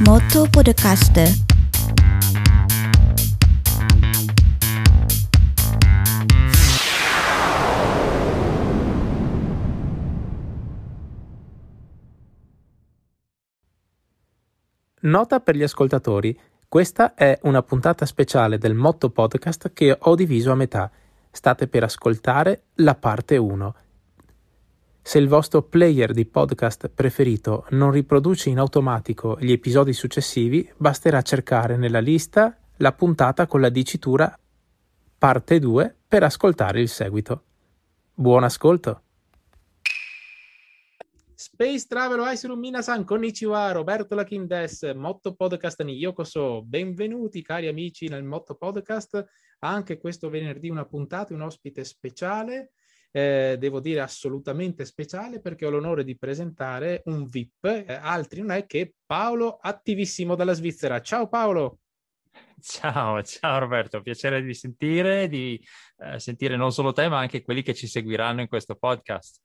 Moto Podcast. Nota per gli ascoltatori, questa è una puntata speciale del Motto Podcast che ho diviso a metà. State per ascoltare la parte 1. Se il vostro player di podcast preferito non riproduce in automatico gli episodi successivi, basterà cercare nella lista la puntata con la dicitura parte 2 per ascoltare il seguito. Buon ascolto! Space Travel Aisuru Minasan, konnichiwa, Roberto Lakin des, Motto Podcast ni yokoso. Benvenuti cari amici nel Motto Podcast. Anche questo venerdì una puntata, un ospite speciale, eh, devo dire assolutamente speciale perché ho l'onore di presentare un VIP, eh, altri non è che Paolo, attivissimo dalla Svizzera. Ciao Paolo! Ciao, ciao Roberto, piacere di sentire, di eh, sentire non solo te ma anche quelli che ci seguiranno in questo podcast.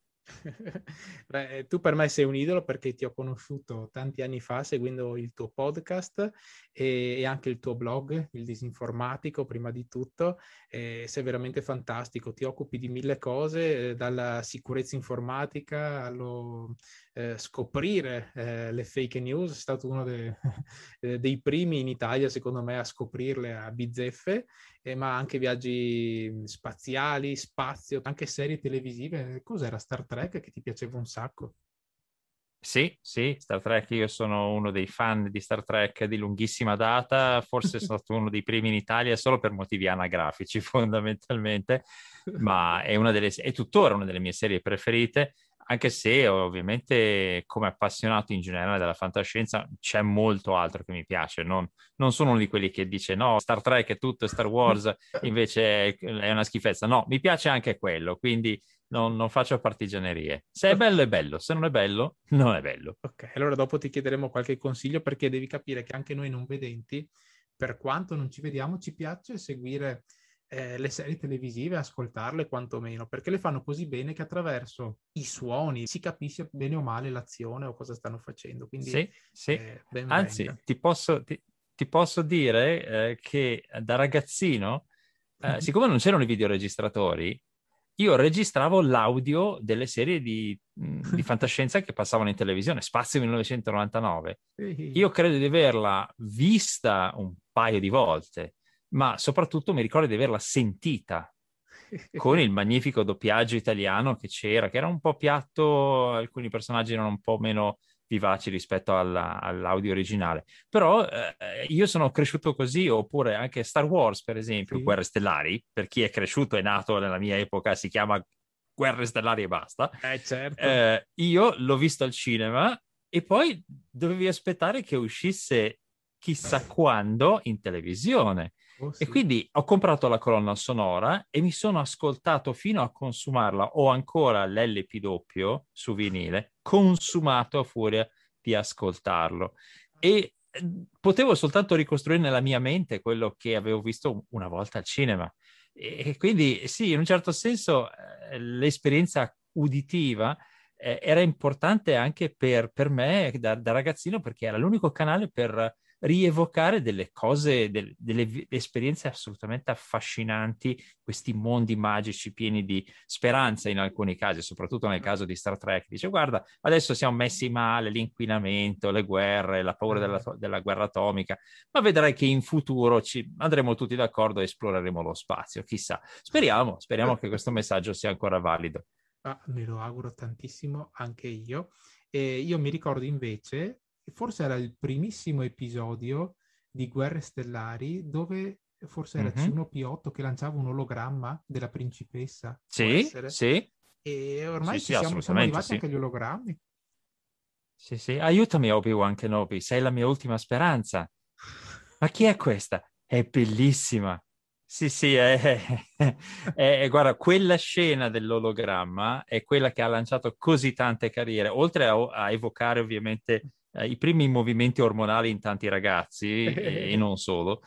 Beh, tu per me sei un idolo perché ti ho conosciuto tanti anni fa seguendo il tuo podcast e, e anche il tuo blog, il disinformatico, prima di tutto. E sei veramente fantastico, ti occupi di mille cose, eh, dalla sicurezza informatica allo eh, scoprire eh, le fake news, è stato uno de, eh, dei primi in Italia, secondo me, a scoprirle a bizzeffe, eh, ma anche viaggi spaziali, spazio, anche serie televisive. Cos'era Star Trek che ti piaceva un sacco? Sì, sì, Star Trek, io sono uno dei fan di Star Trek di lunghissima data, forse sono stato uno dei primi in Italia solo per motivi anagrafici fondamentalmente, ma è, una delle, è tuttora una delle mie serie preferite anche se ovviamente come appassionato in generale della fantascienza c'è molto altro che mi piace, non, non, sono uno di quelli che dice no, Star Trek è tutto, Star Wars invece è una schifezza, no, mi piace anche quello, quindi non, non, faccio partigianerie. Se è bello è bello, se non è bello non è bello. Ok, allora dopo ti chiederemo qualche consiglio perché devi capire che anche noi non vedenti, per quanto non ci vediamo, ci piace seguire eh, le serie televisive, ascoltarle quantomeno, perché le fanno così bene che attraverso i suoni si capisce bene o male l'azione o cosa stanno facendo. Quindi, sì, sì. Eh, Anzi, ti posso, ti, ti posso, dire eh, che da ragazzino, mm-hmm. siccome non c'erano i videoregistratori, io registravo l'audio delle serie di, di fantascienza che passavano in televisione, Spazio 1999. Io credo di averla vista un paio di volte ma soprattutto mi ricordo di averla sentita con il magnifico doppiaggio italiano che c'era, che era un po' piatto, alcuni personaggi erano un po' meno vivaci rispetto alla, all'audio originale. Però eh, io sono cresciuto così, oppure anche Star Wars, per esempio, sì. Guerre Stellari, per chi è cresciuto e nato nella mia epoca, si chiama Guerre Stellari e basta. Eh, certo. Eh, io l'ho visto al cinema e poi dovevi aspettare che uscisse chissà quando in televisione. Oh, sì. E quindi ho comprato la colonna sonora e mi sono ascoltato fino a consumarla. Ho ancora l'LP doppio su vinile, consumato a furia di ascoltarlo. E eh, potevo soltanto ricostruire nella mia mente quello che avevo visto una volta al cinema. E quindi sì, in un certo senso eh, l'esperienza uditiva eh, era importante anche per, per me da, da, ragazzino perché era l'unico canale per rievocare delle cose, del, delle esperienze assolutamente affascinanti, questi mondi magici pieni di speranza in alcuni casi, soprattutto nel caso di Star Trek. Dice, guarda, adesso siamo messi male, l'inquinamento, le guerre, la paura della, della guerra atomica, ma vedrai che in futuro ci andremo tutti d'accordo e esploreremo lo spazio, chissà. Speriamo, speriamo che questo messaggio sia ancora valido. Ah, me lo auguro tantissimo anche io. E io mi ricordo invece forse era il primissimo episodio di Guerre Stellari dove forse era mm-hmm. C1P8 che lanciava un ologramma della principessa. Sì, sì. E ormai sì, sì, siamo, siamo, arrivati sì. anche agli ologrammi. Sì, sì. Aiutami Obi-Wan Kenobi, sei la mia ultima speranza. Ma chi è questa? È bellissima. Sì, sì, è, è, è, guarda, quella scena dell'ologramma è quella che ha lanciato così tante carriere, oltre a, a evocare ovviamente eh, i primi movimenti ormonali in tanti ragazzi e, e non solo,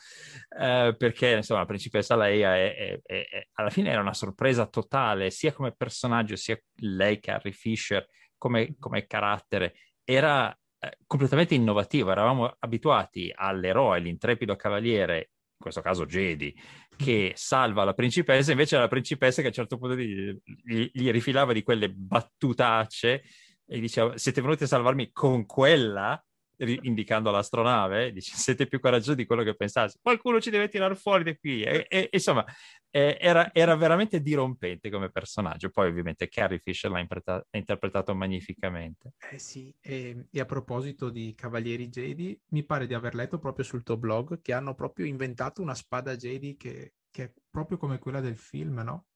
eh, perché insomma la principessa Leia è, è, è, alla fine era una sorpresa totale, sia come personaggio, sia lei, Carrie Fisher, come, come carattere. Era eh, completamente innovativo. Eravamo abituati all'eroe, l'intrepido cavaliere, in questo caso Jedi, che salva la principessa, invece era la principessa che a un certo punto gli, gli, gli rifilava di quelle battutacce e diceva siete venuti a salvarmi con quella indicando l'astronave, dice siete più coraggiosi di quello che pensate, qualcuno ci deve tirare fuori da qui. E, e, insomma, eh, era, era, veramente dirompente come personaggio. Poi ovviamente Carrie Fisher l'ha interpretato, interpretato magnificamente. Eh sì, e, e, a proposito di Cavalieri Jedi, mi pare di aver letto proprio sul tuo blog che hanno proprio inventato una spada Jedi che, che è proprio come quella del film, no?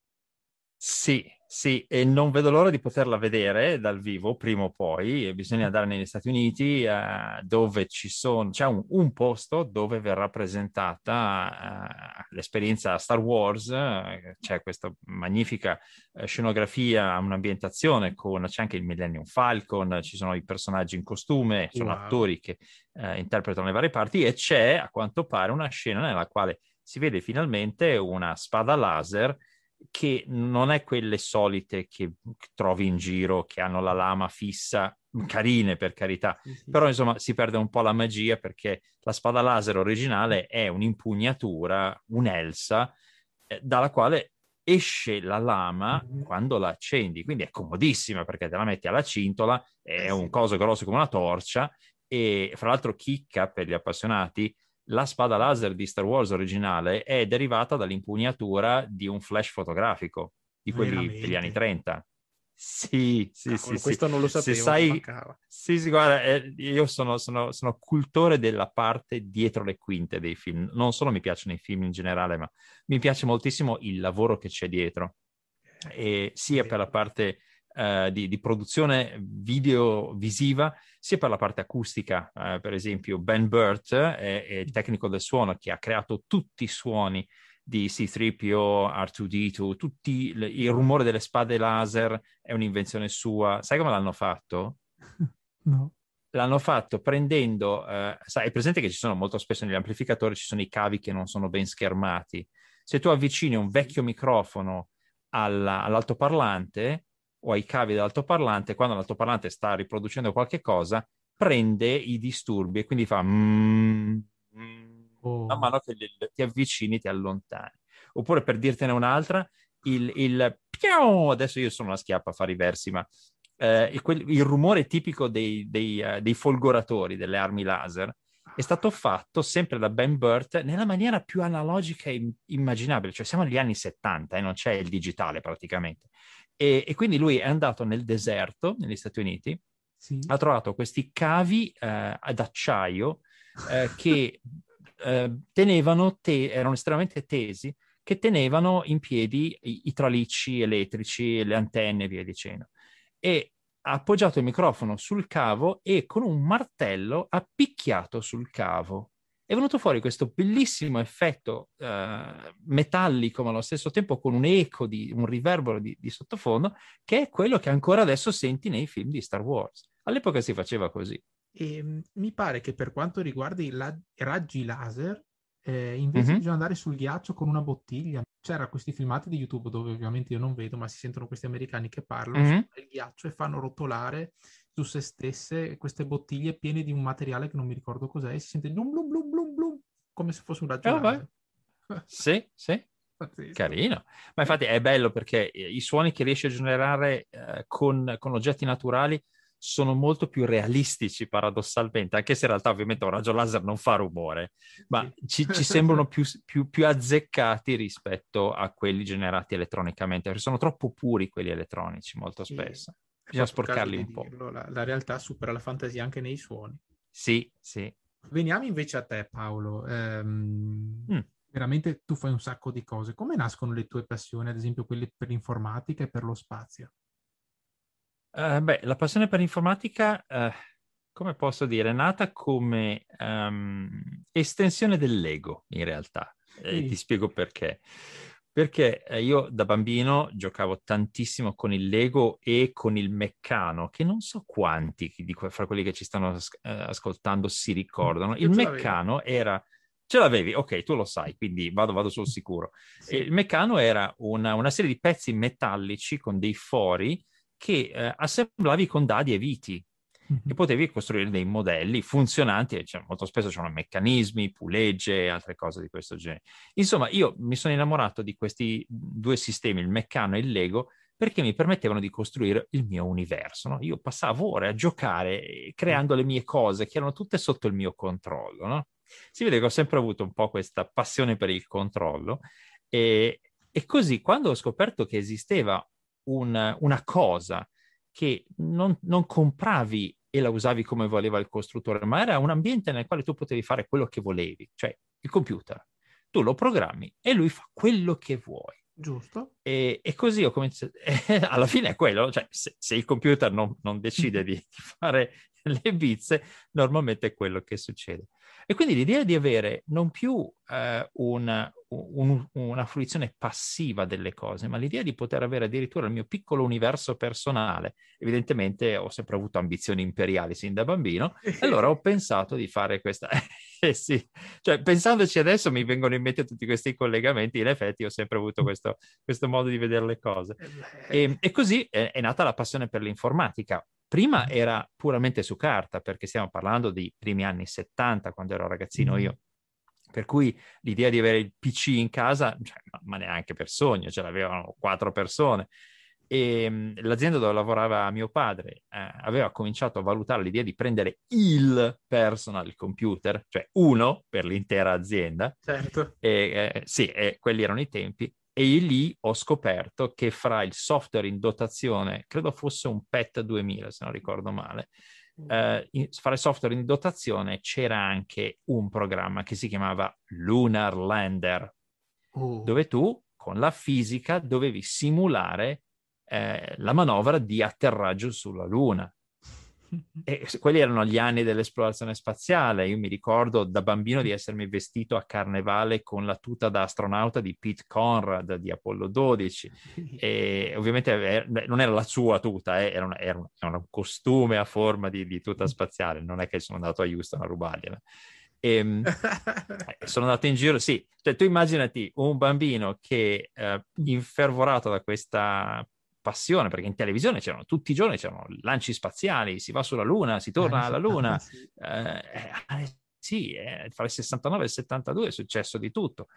Sì, sì, e non vedo l'ora di poterla vedere dal vivo prima o poi. Bisogna andare negli Stati Uniti eh, dove ci sono, c'è un, un, posto dove verrà presentata eh, l'esperienza Star Wars. Eh, c'è questa magnifica scenografia, un'ambientazione con, c'è anche il Millennium Falcon, ci sono i personaggi in costume, sono wow. attori che interpretano le varie parti e c'è a quanto pare una scena nella quale si vede finalmente una spada laser che non è quelle solite che trovi in giro, che hanno la lama fissa, carine per carità, sì, sì. però insomma si perde un po' la magia perché la spada laser originale è un'impugnatura, un'elsa, eh, dalla quale esce la lama mm-hmm. quando la accendi, quindi è comodissima perché te la metti alla cintola, è eh, un coso grosso come una torcia e fra l'altro chicca per gli appassionati la spada laser di Star Wars originale è derivata dall'impugnatura di un flash fotografico di quelli Veramente? degli anni 30. Sì, sì, Cavolo, sì. Questo sì. non lo sapevo. Se sai... Sì, sì, guarda, eh, io sono, sono, sono, cultore della parte dietro le quinte dei film. Non solo mi piacciono i film in generale, ma mi piace moltissimo il lavoro che c'è dietro. E sia per la parte uh, di, di, produzione video visiva, sia per la parte acustica. Uh, per esempio, Ben Burt è, è, il tecnico del suono che ha creato tutti i suoni di C3PO, R2D2, tutti le, il rumore delle spade laser è un'invenzione sua. Sai come l'hanno fatto? No. L'hanno fatto prendendo, uh, sai, è presente che ci sono molto spesso negli amplificatori ci sono i cavi che non sono ben schermati. Se tu avvicini un vecchio microfono alla, all'altoparlante, o ai cavi dell'altoparlante, quando l'altoparlante sta riproducendo qualche cosa, prende i disturbi e quindi fa mm, mm, oh. man mano che ti avvicini, ti allontani. Oppure per dirtene un'altra, il, il piau, adesso io sono una schiappa a fare i versi, ma eh, il, il, rumore tipico dei, dei, uh, dei folgoratori delle armi laser è stato fatto sempre da Ben Burt nella maniera più analogica e immaginabile, cioè siamo negli anni 70 e eh, non c'è il digitale praticamente. E, e, quindi lui è andato nel deserto, negli Stati Uniti, sì. ha trovato questi cavi eh, ad acciaio eh, che eh, tenevano, te- erano estremamente tesi, che tenevano in piedi i, i tralicci elettrici, le antenne e via dicendo. E ha appoggiato il microfono sul cavo e con un martello ha picchiato sul cavo è venuto fuori questo bellissimo effetto uh, metallico, ma allo stesso tempo con un eco, di, un riverbero di, di, sottofondo, che è quello che ancora adesso senti nei film di Star Wars. All'epoca si faceva così. E, ehm, mi pare che per quanto riguarda i la- raggi laser, eh, invece mm-hmm. bisogna andare sul ghiaccio con una bottiglia. C'era questi filmati di YouTube dove ovviamente io non vedo, ma si sentono questi americani che parlano mm-hmm. sul ghiaccio e fanno rotolare su se stesse queste bottiglie piene di un materiale che non mi ricordo cos'è e si sente blum blum blum blum blum come se fosse un raggio oh, sì, sì. Carino, ma infatti è bello perché i suoni che riesci a generare eh, con, con, oggetti naturali sono molto più realistici paradossalmente, anche se in realtà ovviamente un raggio laser non fa rumore, ma sì. ci, ci, sembrano più, più, più, azzeccati rispetto a quelli generati elettronicamente, perché sono troppo puri quelli elettronici molto spesso. Bisogna sporcarli un po'. La, la, realtà supera la fantasia anche nei suoni. Sì, sì. Veniamo invece a te, Paolo. Ehm, mm. Veramente tu fai un sacco di cose. Come nascono le tue passioni, ad esempio quelle per l'informatica e per lo spazio? Uh, beh, la passione per l'informatica, uh, come posso dire, è nata come um, estensione dell'ego, in realtà. Sì. E ti spiego perché. Perché eh, io da bambino giocavo tantissimo con il Lego e con il Meccano, che non so quanti di que- fra quelli che ci stanno eh, ascoltando si ricordano. Il Meccano era... Ce l'avevi? Ok, tu lo sai, quindi vado, vado sul sicuro. Sì. Il Meccano era una, una, serie di pezzi metallici con dei fori che eh, assemblavi con dadi e viti. Mm-hmm. e potevi costruire dei modelli funzionanti, cioè, molto spesso c'erano meccanismi, pulegge e altre cose di questo genere. Insomma, io mi sono innamorato di questi due sistemi, il Meccano e il Lego, perché mi permettevano di costruire il mio universo. No? Io passavo ore a giocare creando le mie cose che erano tutte sotto il mio controllo. No? Si vede che ho sempre avuto un po' questa passione per il controllo e, e così quando ho scoperto che esisteva un, una cosa che non, non compravi e la usavi come voleva il costruttore, ma era un ambiente nel quale tu potevi fare quello che volevi, cioè il computer. Tu lo programmi e lui fa quello che vuoi. Giusto. E, e così ho cominciato. alla fine è quello, cioè se, se il computer non, non decide di, di, fare le bizze, normalmente è quello che succede. E quindi l'idea di avere non più eh, una, un, una fruizione passiva delle cose, ma l'idea di poter avere addirittura il mio piccolo universo personale. Evidentemente ho sempre avuto ambizioni imperiali sin da bambino, e allora ho pensato di fare questa. eh sì, cioè pensandoci adesso mi vengono in mente tutti questi collegamenti, in effetti ho sempre avuto questo, questo modo di vedere le cose. Eh e, e così è, è nata la passione per l'informatica. Prima era puramente su carta, perché stiamo parlando di primi anni 70, quando ero ragazzino io. Per cui l'idea di avere il PC in casa, cioè, ma neanche per sogno, ce l'avevano quattro persone. E ehm, l'azienda dove lavorava mio padre eh, aveva cominciato a valutare l'idea di prendere il personal computer, cioè uno per l'intera azienda. Certo. E, eh, sì, eh, quelli erano i tempi. E lì ho scoperto che fra il software in dotazione, credo fosse un PET 2000 se non ricordo male. Eh, in, il software in dotazione c'era anche un programma che si chiamava Lunar Lander, uh. dove tu con la fisica dovevi simulare eh, la manovra di atterraggio sulla Luna. E quelli erano gli anni dell'esplorazione spaziale. Io mi ricordo da bambino di essermi vestito a carnevale con la tuta da astronauta di Pete Conrad di Apollo 12. E ovviamente non era la sua tuta, eh, era, una, era, un, era, un, costume a forma di, di, tuta spaziale. Non è che sono andato a Houston a rubargliela. E, ehm, eh, sono andato in giro, sì. Cioè, tu immaginati un bambino che, eh, infervorato da questa passione, perché in televisione c'erano tutti i giorni, c'erano lanci spaziali, si va sulla Luna, si torna alla Luna. sì, eh, eh, sì eh, fra il 69 e il 72 è successo di tutto.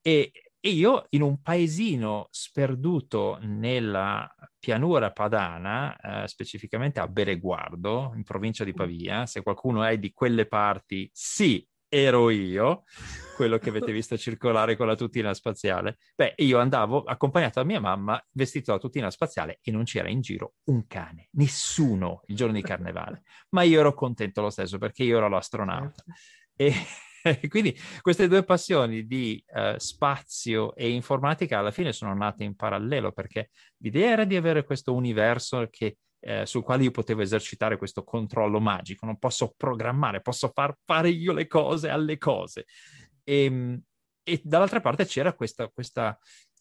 E, e io in un paesino sperduto nella pianura padana, eh, specificamente a Bereguardo, in provincia di Pavia, se qualcuno è di quelle parti, sì, ero io, quello che avete visto circolare con la tutina spaziale. Beh, io andavo accompagnato da mia mamma vestito da tutina spaziale e non c'era in giro un cane, nessuno il giorno di carnevale. Ma io ero contento lo stesso perché io ero l'astronauta. E quindi queste due passioni di uh, spazio e informatica alla fine sono nate in parallelo perché l'idea era di avere questo universo che eh, sul quale io potevo esercitare questo controllo magico, non posso programmare, posso far fare io le cose alle cose. E, ehm, e dall'altra parte c'era questa, questa,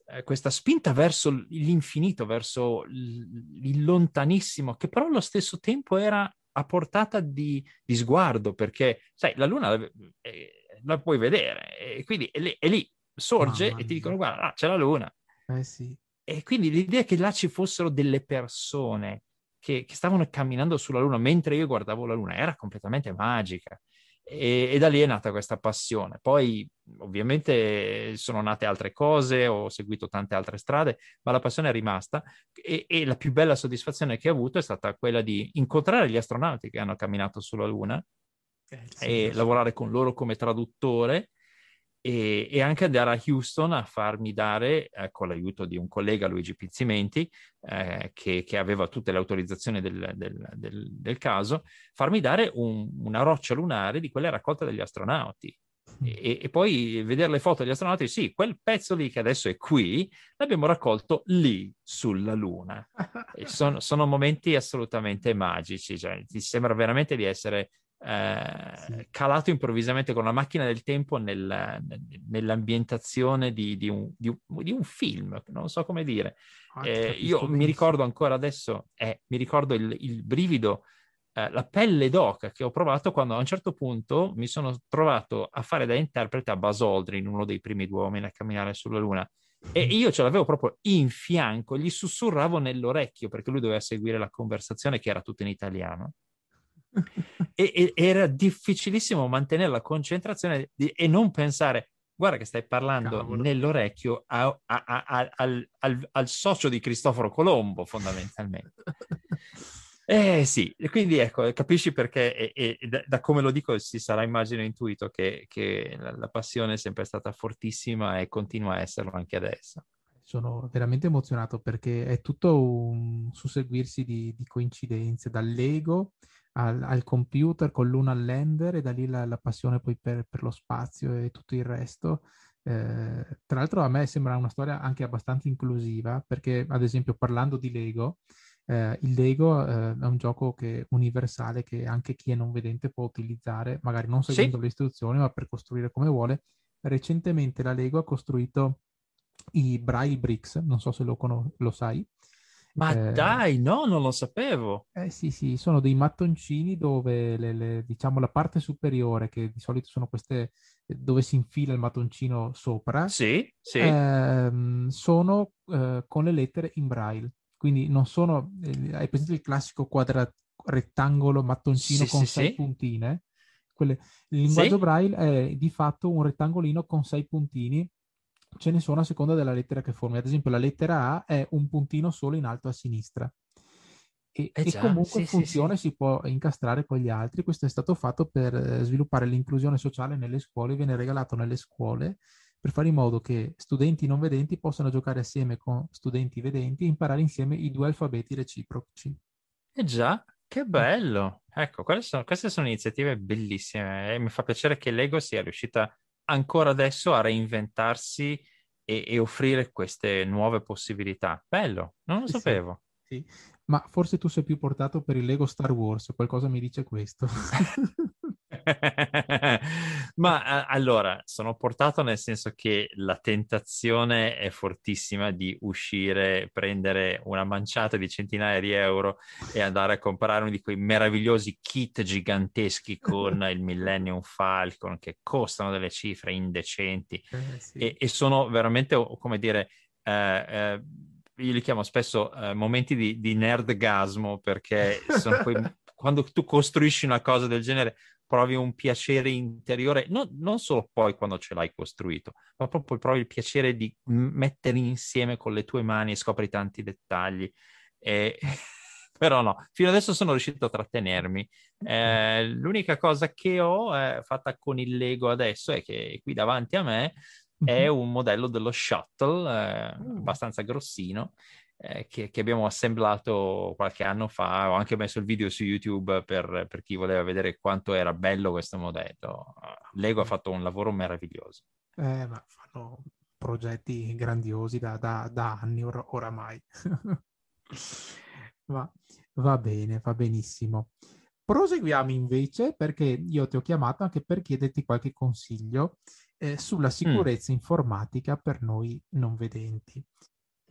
eh, questa, spinta verso l'infinito, verso il lontanissimo, che però allo stesso tempo era a portata di, di sguardo, perché sai, la luna la, eh, la puoi vedere, e quindi è lì, è lì sorge e ti dicono guarda, ah, c'è la luna. Eh sì. E quindi l'idea che là ci fossero delle persone che, che, stavano camminando sulla Luna mentre io guardavo la Luna, era completamente magica. E, e, da lì è nata questa passione. Poi ovviamente sono nate altre cose, ho seguito tante altre strade, ma la passione è rimasta e, e la più bella soddisfazione che ho avuto è stata quella di incontrare gli astronauti che hanno camminato sulla Luna eh, sì, e sì. lavorare con loro come traduttore e, e, anche andare a Houston a farmi dare, eh, con l'aiuto di un collega, Luigi Pizzimenti, eh, che, che, aveva tutte le autorizzazioni del, del, del, del caso, farmi dare un, una roccia lunare di quelle raccolte dagli astronauti. Mm. E, e, poi vedere le foto degli astronauti, sì, quel pezzo lì che adesso è qui, l'abbiamo raccolto lì sulla Luna. Sono, sono, momenti assolutamente magici, cioè, ti sembra veramente di essere eh, sì. calato improvvisamente con la macchina del tempo nel, nell'ambientazione di, di, un, di, un, di, un, film, non so come dire. Ah, eh, io mi ricordo ancora adesso, eh, mi ricordo il, il brivido, eh, la pelle d'oca che ho provato quando a un certo punto mi sono trovato a fare da interprete a Buzz Aldrin, uno dei primi due uomini a camminare sulla Luna. E io ce l'avevo proprio in fianco, gli sussurravo nell'orecchio perché lui doveva seguire la conversazione che era tutta in italiano e, e, era difficilissimo mantenere la concentrazione di, e non pensare, guarda che stai parlando Cavolo. nell'orecchio a, a, a, al, al, al, socio di Cristoforo Colombo, fondamentalmente. Eh sì, quindi ecco, capisci perché, e, e da, da, come lo dico si sarà immagino intuito che, che la, la, passione è sempre stata fortissima e continua a esserlo anche adesso. Sono veramente emozionato perché è tutto un susseguirsi di, di coincidenze, dall'ego al, al, computer con l'una all'ender e da lì la, la passione poi per, per, lo spazio e tutto il resto. Eh, tra l'altro a me sembra una storia anche abbastanza inclusiva perché ad esempio parlando di Lego, eh, il Lego eh, è un gioco che, universale che anche chi è non vedente può utilizzare, magari non seguendo sì. le istruzioni, ma per costruire come vuole. Recentemente la Lego ha costruito i Braille Bricks, non so se lo, con- lo sai. Ma eh, dai, no, non lo sapevo. Eh sì, sì, sono dei mattoncini dove le, le, diciamo la parte superiore, che di solito sono queste dove si infila il mattoncino sopra, sì, sì. Ehm, sono eh, con le lettere in braille. Quindi non sono, eh, hai presente il classico quadra- rettangolo mattoncino sì, con sì, sei sì. puntine? Quelle, il linguaggio braille è di fatto un rettangolino con sei puntini. Ce ne sono a seconda della lettera che formi. Ad esempio, la lettera A è un puntino solo in alto a sinistra. E, eh e comunque funziona e si può incastrare con gli altri. Questo è stato fatto per eh, sviluppare l'inclusione sociale nelle scuole, viene regalato nelle scuole per fare in modo che studenti non vedenti possano giocare assieme con studenti vedenti e imparare insieme i due alfabeti reciproci. Eh già, che bello! Ecco, sono, queste sono iniziative bellissime e mi fa piacere che Lego sia riuscita ancora adesso a reinventarsi e, e offrire queste nuove possibilità. Bello, non lo sapevo. Sì, sì. Ma forse tu sei più portato per il Lego Star Wars, qualcosa mi dice questo. Ma allora, sono portato nel senso che la tentazione è fortissima di uscire, prendere una manciata di centinaia di euro e andare a comprare uno di quei meravigliosi kit giganteschi con il Millennium Falcon che costano delle cifre indecenti eh, sì. e, e, sono veramente, come dire... Eh, eh, io li chiamo spesso eh, momenti di, di nerdgasmo perché sono quei, quando tu costruisci una cosa del genere provi un piacere interiore, no, non solo poi quando ce l'hai costruito, ma proprio provi il piacere di mettere insieme con le tue mani e scopri tanti dettagli. E... Però no, fino adesso sono riuscito a trattenermi. Eh, l'unica cosa che ho eh, fatta con il Lego adesso è che qui davanti a me è un modello dello shuttle eh, uh. abbastanza grossino eh, che, che, abbiamo assemblato qualche anno fa. Ho anche messo il video su YouTube per, per chi voleva vedere quanto era bello questo modello. Lego ha fatto un lavoro meraviglioso. Eh, ma fanno progetti grandiosi da, da, da anni or- oramai. va, va bene, va benissimo. Proseguiamo invece perché io ti ho chiamato anche per chiederti qualche consiglio eh, sulla mm. sicurezza mm. informatica per noi non vedenti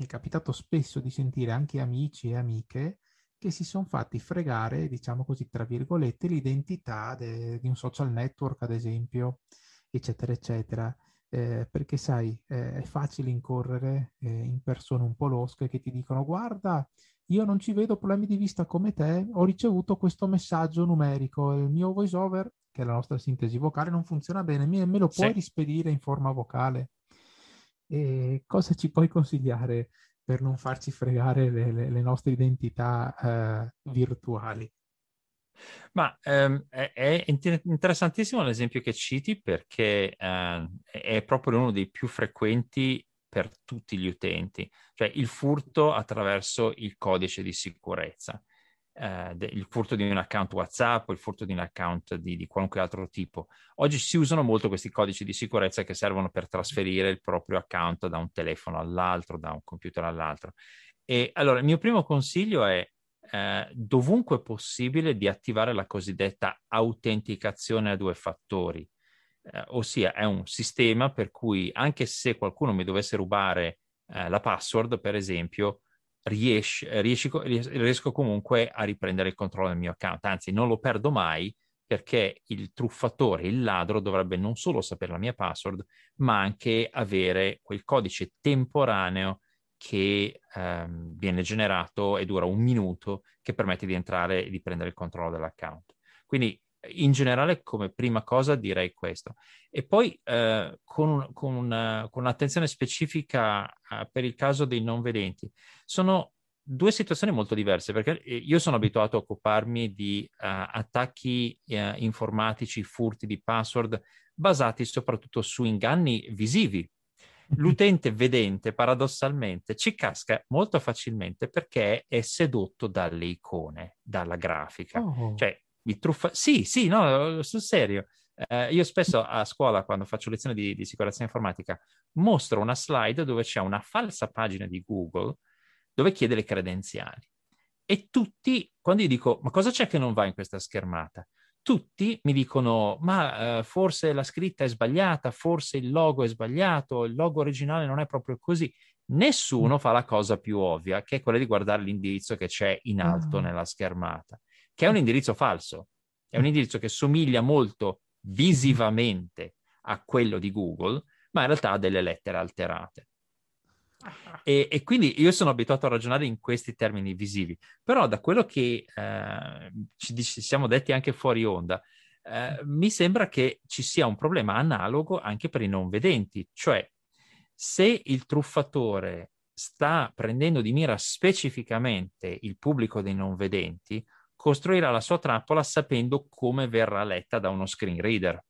è capitato spesso di sentire anche amici e amiche che si sono fatti fregare, diciamo così, tra virgolette, l'identità de- di un social network, ad esempio, eccetera, eccetera. Eh, perché sai, eh, è facile incorrere eh, in persone un po' losche che ti dicono guarda, io non ci vedo problemi di vista come te, ho ricevuto questo messaggio numerico, il mio voiceover, che è la nostra sintesi vocale, non funziona bene, me, me lo puoi sì. rispedire in forma vocale? E cosa ci puoi consigliare per non farci fregare le, le, le nostre identità eh, virtuali? Ma ehm, è, interessantissimo l'esempio che citi perché eh, è proprio uno dei più frequenti per tutti gli utenti, cioè il furto attraverso il codice di sicurezza eh, il furto di un account WhatsApp il furto di un account di, di, qualunque altro tipo. Oggi si usano molto questi codici di sicurezza che servono per trasferire il proprio account da un telefono all'altro, da un computer all'altro. E allora il mio primo consiglio è eh, dovunque possibile di attivare la cosiddetta autenticazione a due fattori, eh, ossia è un sistema per cui anche se qualcuno mi dovesse rubare eh, la password, per esempio, riesce, riesco, riesco comunque a riprendere il controllo del mio account, anzi non lo perdo mai perché il truffatore, il ladro dovrebbe non solo sapere la mia password, ma anche avere quel codice temporaneo che ehm, viene generato e dura un minuto che permette di entrare e di prendere il controllo dell'account. Quindi in generale come prima cosa direi questo. E poi eh, con, con, una, con, un'attenzione specifica eh, per il caso dei non vedenti. Sono due situazioni molto diverse perché eh, io sono abituato a occuparmi di uh, attacchi uh, informatici, furti di password basati soprattutto su inganni visivi. L'utente vedente paradossalmente ci casca molto facilmente perché è sedotto dalle icone, dalla grafica. Oh. Cioè, il truffa... Sì, sì, no, sul serio. Eh, io spesso a scuola, quando faccio lezioni di, di sicurezza informatica, mostro una slide dove c'è una falsa pagina di Google dove chiede le credenziali. E tutti, quando io dico, ma cosa c'è che non va in questa schermata? Tutti mi dicono, ma eh, forse la scritta è sbagliata, forse il logo è sbagliato, il logo originale non è proprio così. Nessuno fa la cosa più ovvia, che è quella di guardare l'indirizzo che c'è in alto uh nella schermata, che è un indirizzo falso. È un indirizzo che somiglia molto visivamente a quello di Google, ma in realtà ha delle lettere alterate. E, e, quindi io sono abituato a ragionare in questi termini visivi, però da quello che eh, ci, ci, siamo detti anche fuori onda, eh, mi sembra che ci sia un problema analogo anche per i non vedenti, cioè se il truffatore sta prendendo di mira specificamente il pubblico dei non vedenti, costruirà la sua trappola sapendo come verrà letta da uno screen reader.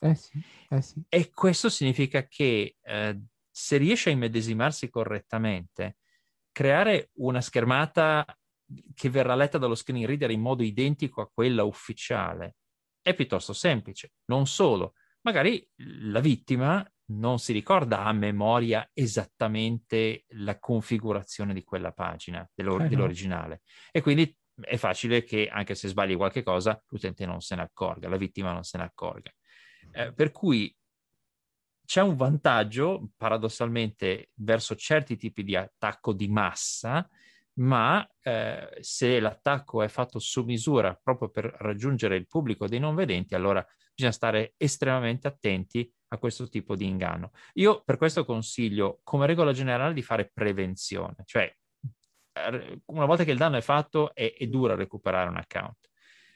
Eh sì, eh sì. E questo significa che eh, se riesce a immedesimarsi correttamente, creare una schermata che verrà letta dallo screen reader in modo identico a quella ufficiale è piuttosto semplice. Non solo, magari la vittima non si ricorda a memoria esattamente la configurazione di quella pagina dell'or- eh dell'originale e quindi è facile che anche se sbagli qualche cosa l'utente non se ne accorga, la vittima non se ne accorga. Eh, per cui c'è un vantaggio, paradossalmente, verso certi tipi di attacco di massa, ma eh, se l'attacco è fatto su misura proprio per raggiungere il pubblico dei non vedenti, allora bisogna stare estremamente attenti a questo tipo di inganno. Io per questo consiglio, come regola generale, di fare prevenzione, cioè una volta che il danno è fatto è, è dura recuperare un account,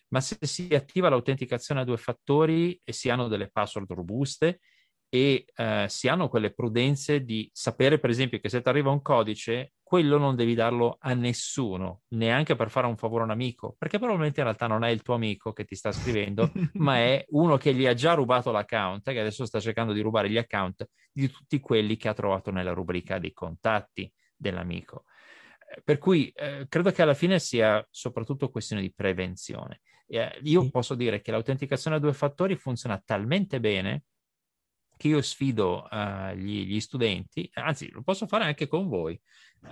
ma se si attiva l'autenticazione a due fattori e si hanno delle password robuste, e eh, si hanno quelle prudenze di sapere, per esempio, che se ti arriva un codice, quello non devi darlo a nessuno, neanche per fare un favore a un amico, perché probabilmente in realtà non è il tuo amico che ti sta scrivendo, ma è uno che gli ha già rubato l'account, che adesso sta cercando di rubare gli account di tutti quelli che ha trovato nella rubrica dei contatti dell'amico. Per cui eh, credo che alla fine sia soprattutto questione di prevenzione. Eh, io posso dire che l'autenticazione a due fattori funziona talmente bene che io sfido uh, gli, gli, studenti, anzi lo posso fare anche con voi.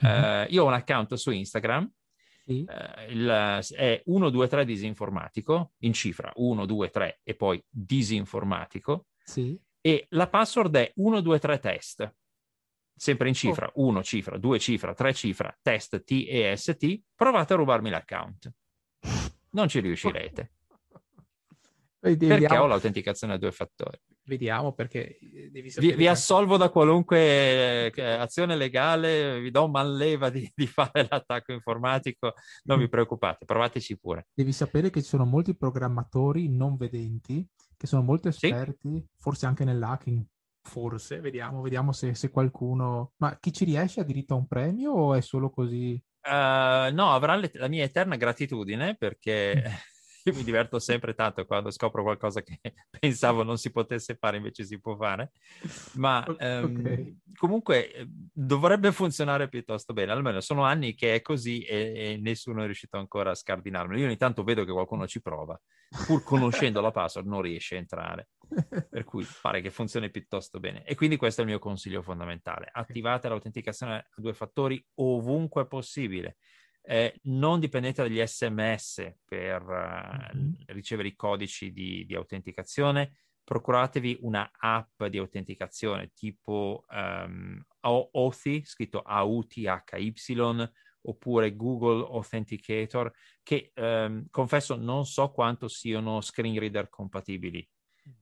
Uh, io ho un account su Instagram, sì. uh, il, è 123 disinformatico, in cifra 123 e poi disinformatico, sì. e la password è 123 test, sempre in cifra, oh. 1 cifra, 2 cifra, 3 cifra, test T e ST, provate a rubarmi l'account. Non ci riuscirete. Perché ho l'autenticazione a due fattori. Vediamo perché eh, devi sapere... Vi, vi assolvo da qualunque eh, azione legale, vi do manleva di, di, fare l'attacco informatico, non vi preoccupate, provateci pure. Devi sapere che ci sono molti programmatori non vedenti che sono molto esperti, sì? forse anche nell'hacking. Forse, vediamo, vediamo se, se, qualcuno... Ma chi ci riesce ha diritto a un premio o è solo così? Uh, no, avrà le, la mia eterna gratitudine perché io mi diverto sempre tanto quando scopro qualcosa che pensavo non si potesse fare, invece si può fare. Ma um, okay. comunque eh, dovrebbe funzionare piuttosto bene. Almeno sono anni che è così e, e nessuno è riuscito ancora a scardinarlo. Io ogni tanto vedo che qualcuno ci prova, pur conoscendo la password non riesce a entrare. Per cui pare che funzioni piuttosto bene. E quindi questo è il mio consiglio fondamentale. Attivate l'autenticazione a due fattori ovunque possibile eh, non dipendete dagli sms per uh, mm-hmm. ricevere i codici di, di, autenticazione, procuratevi una app di autenticazione tipo um, Authy, scritto A-U-T-H-Y, oppure Google Authenticator, che um, confesso non so quanto siano screen reader compatibili.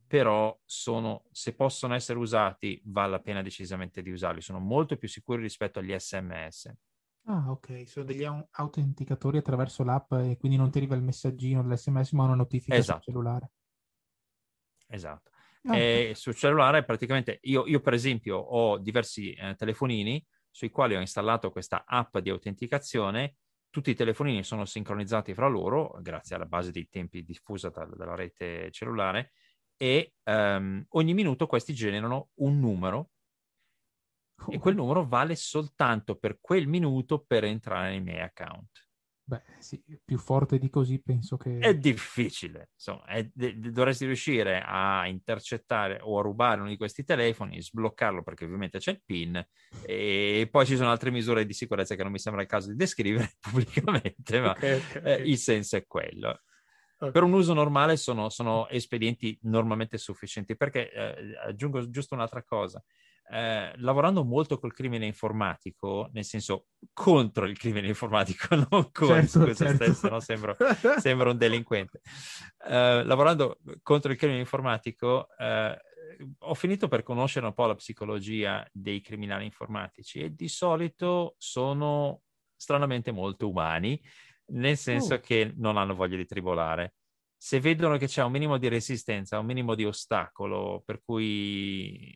Però sono, se possono essere usati, vale la pena decisamente di usarli, sono molto più sicuri rispetto agli sms. Ah, ok, sono degli autenticatori attraverso l'app e quindi non ti arriva il messaggino dell'SMS ma una notifica esatto. sul cellulare. Esatto. Ah, e sul cellulare praticamente io, io per esempio ho diversi eh, telefonini sui quali ho installato questa app di autenticazione tutti i telefonini sono sincronizzati fra loro grazie alla base dei tempi diffusa da, dalla rete cellulare e um, ogni minuto questi generano un numero oh. e quel numero vale soltanto per quel minuto per entrare nei miei account. Beh, sì, più forte di così penso che... È difficile, insomma, è, dovresti riuscire a intercettare o a rubare uno di questi telefoni, sbloccarlo perché ovviamente c'è il PIN e poi ci sono altre misure di sicurezza che non mi sembra il caso di descrivere pubblicamente, ma okay, okay. Eh, il senso è quello. Per un uso normale sono, sono espedienti normalmente sufficienti perché, eh, aggiungo giusto un'altra cosa, eh, lavorando molto col crimine informatico, nel senso contro il crimine informatico, non con certo, certo. stesso, no? sembro, sembro, un delinquente. Eh, lavorando contro il crimine informatico, eh, ho finito per conoscere un po' la psicologia dei criminali informatici e di solito sono stranamente molto umani, nel senso oh. che non hanno voglia di tribolare se vedono che c'è un minimo di resistenza, un minimo di ostacolo, per cui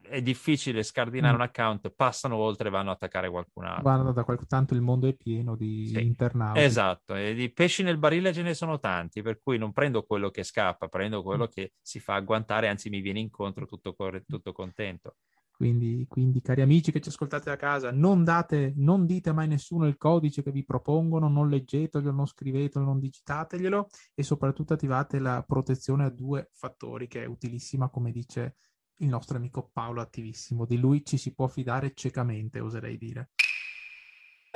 è difficile scardinare mm. un account, passano oltre e vanno a attaccare qualcun altro. Guarda, da qualche tanto il mondo è pieno di sì. internauti. Esatto, e di pesci nel barile ce ne sono tanti, per cui non prendo quello che scappa, prendo quello mm. che si fa agguantare, anzi mi viene incontro tutto, tutto contento. Quindi, quindi, cari amici che ci ascoltate da casa, non, date, non dite mai a nessuno il codice che vi propongono, non leggetelo, non scrivetelo, non digitateglielo e soprattutto attivate la protezione a due fattori che è utilissima, come dice il nostro amico Paolo attivissimo. Di lui ci si può fidare ciecamente, oserei dire.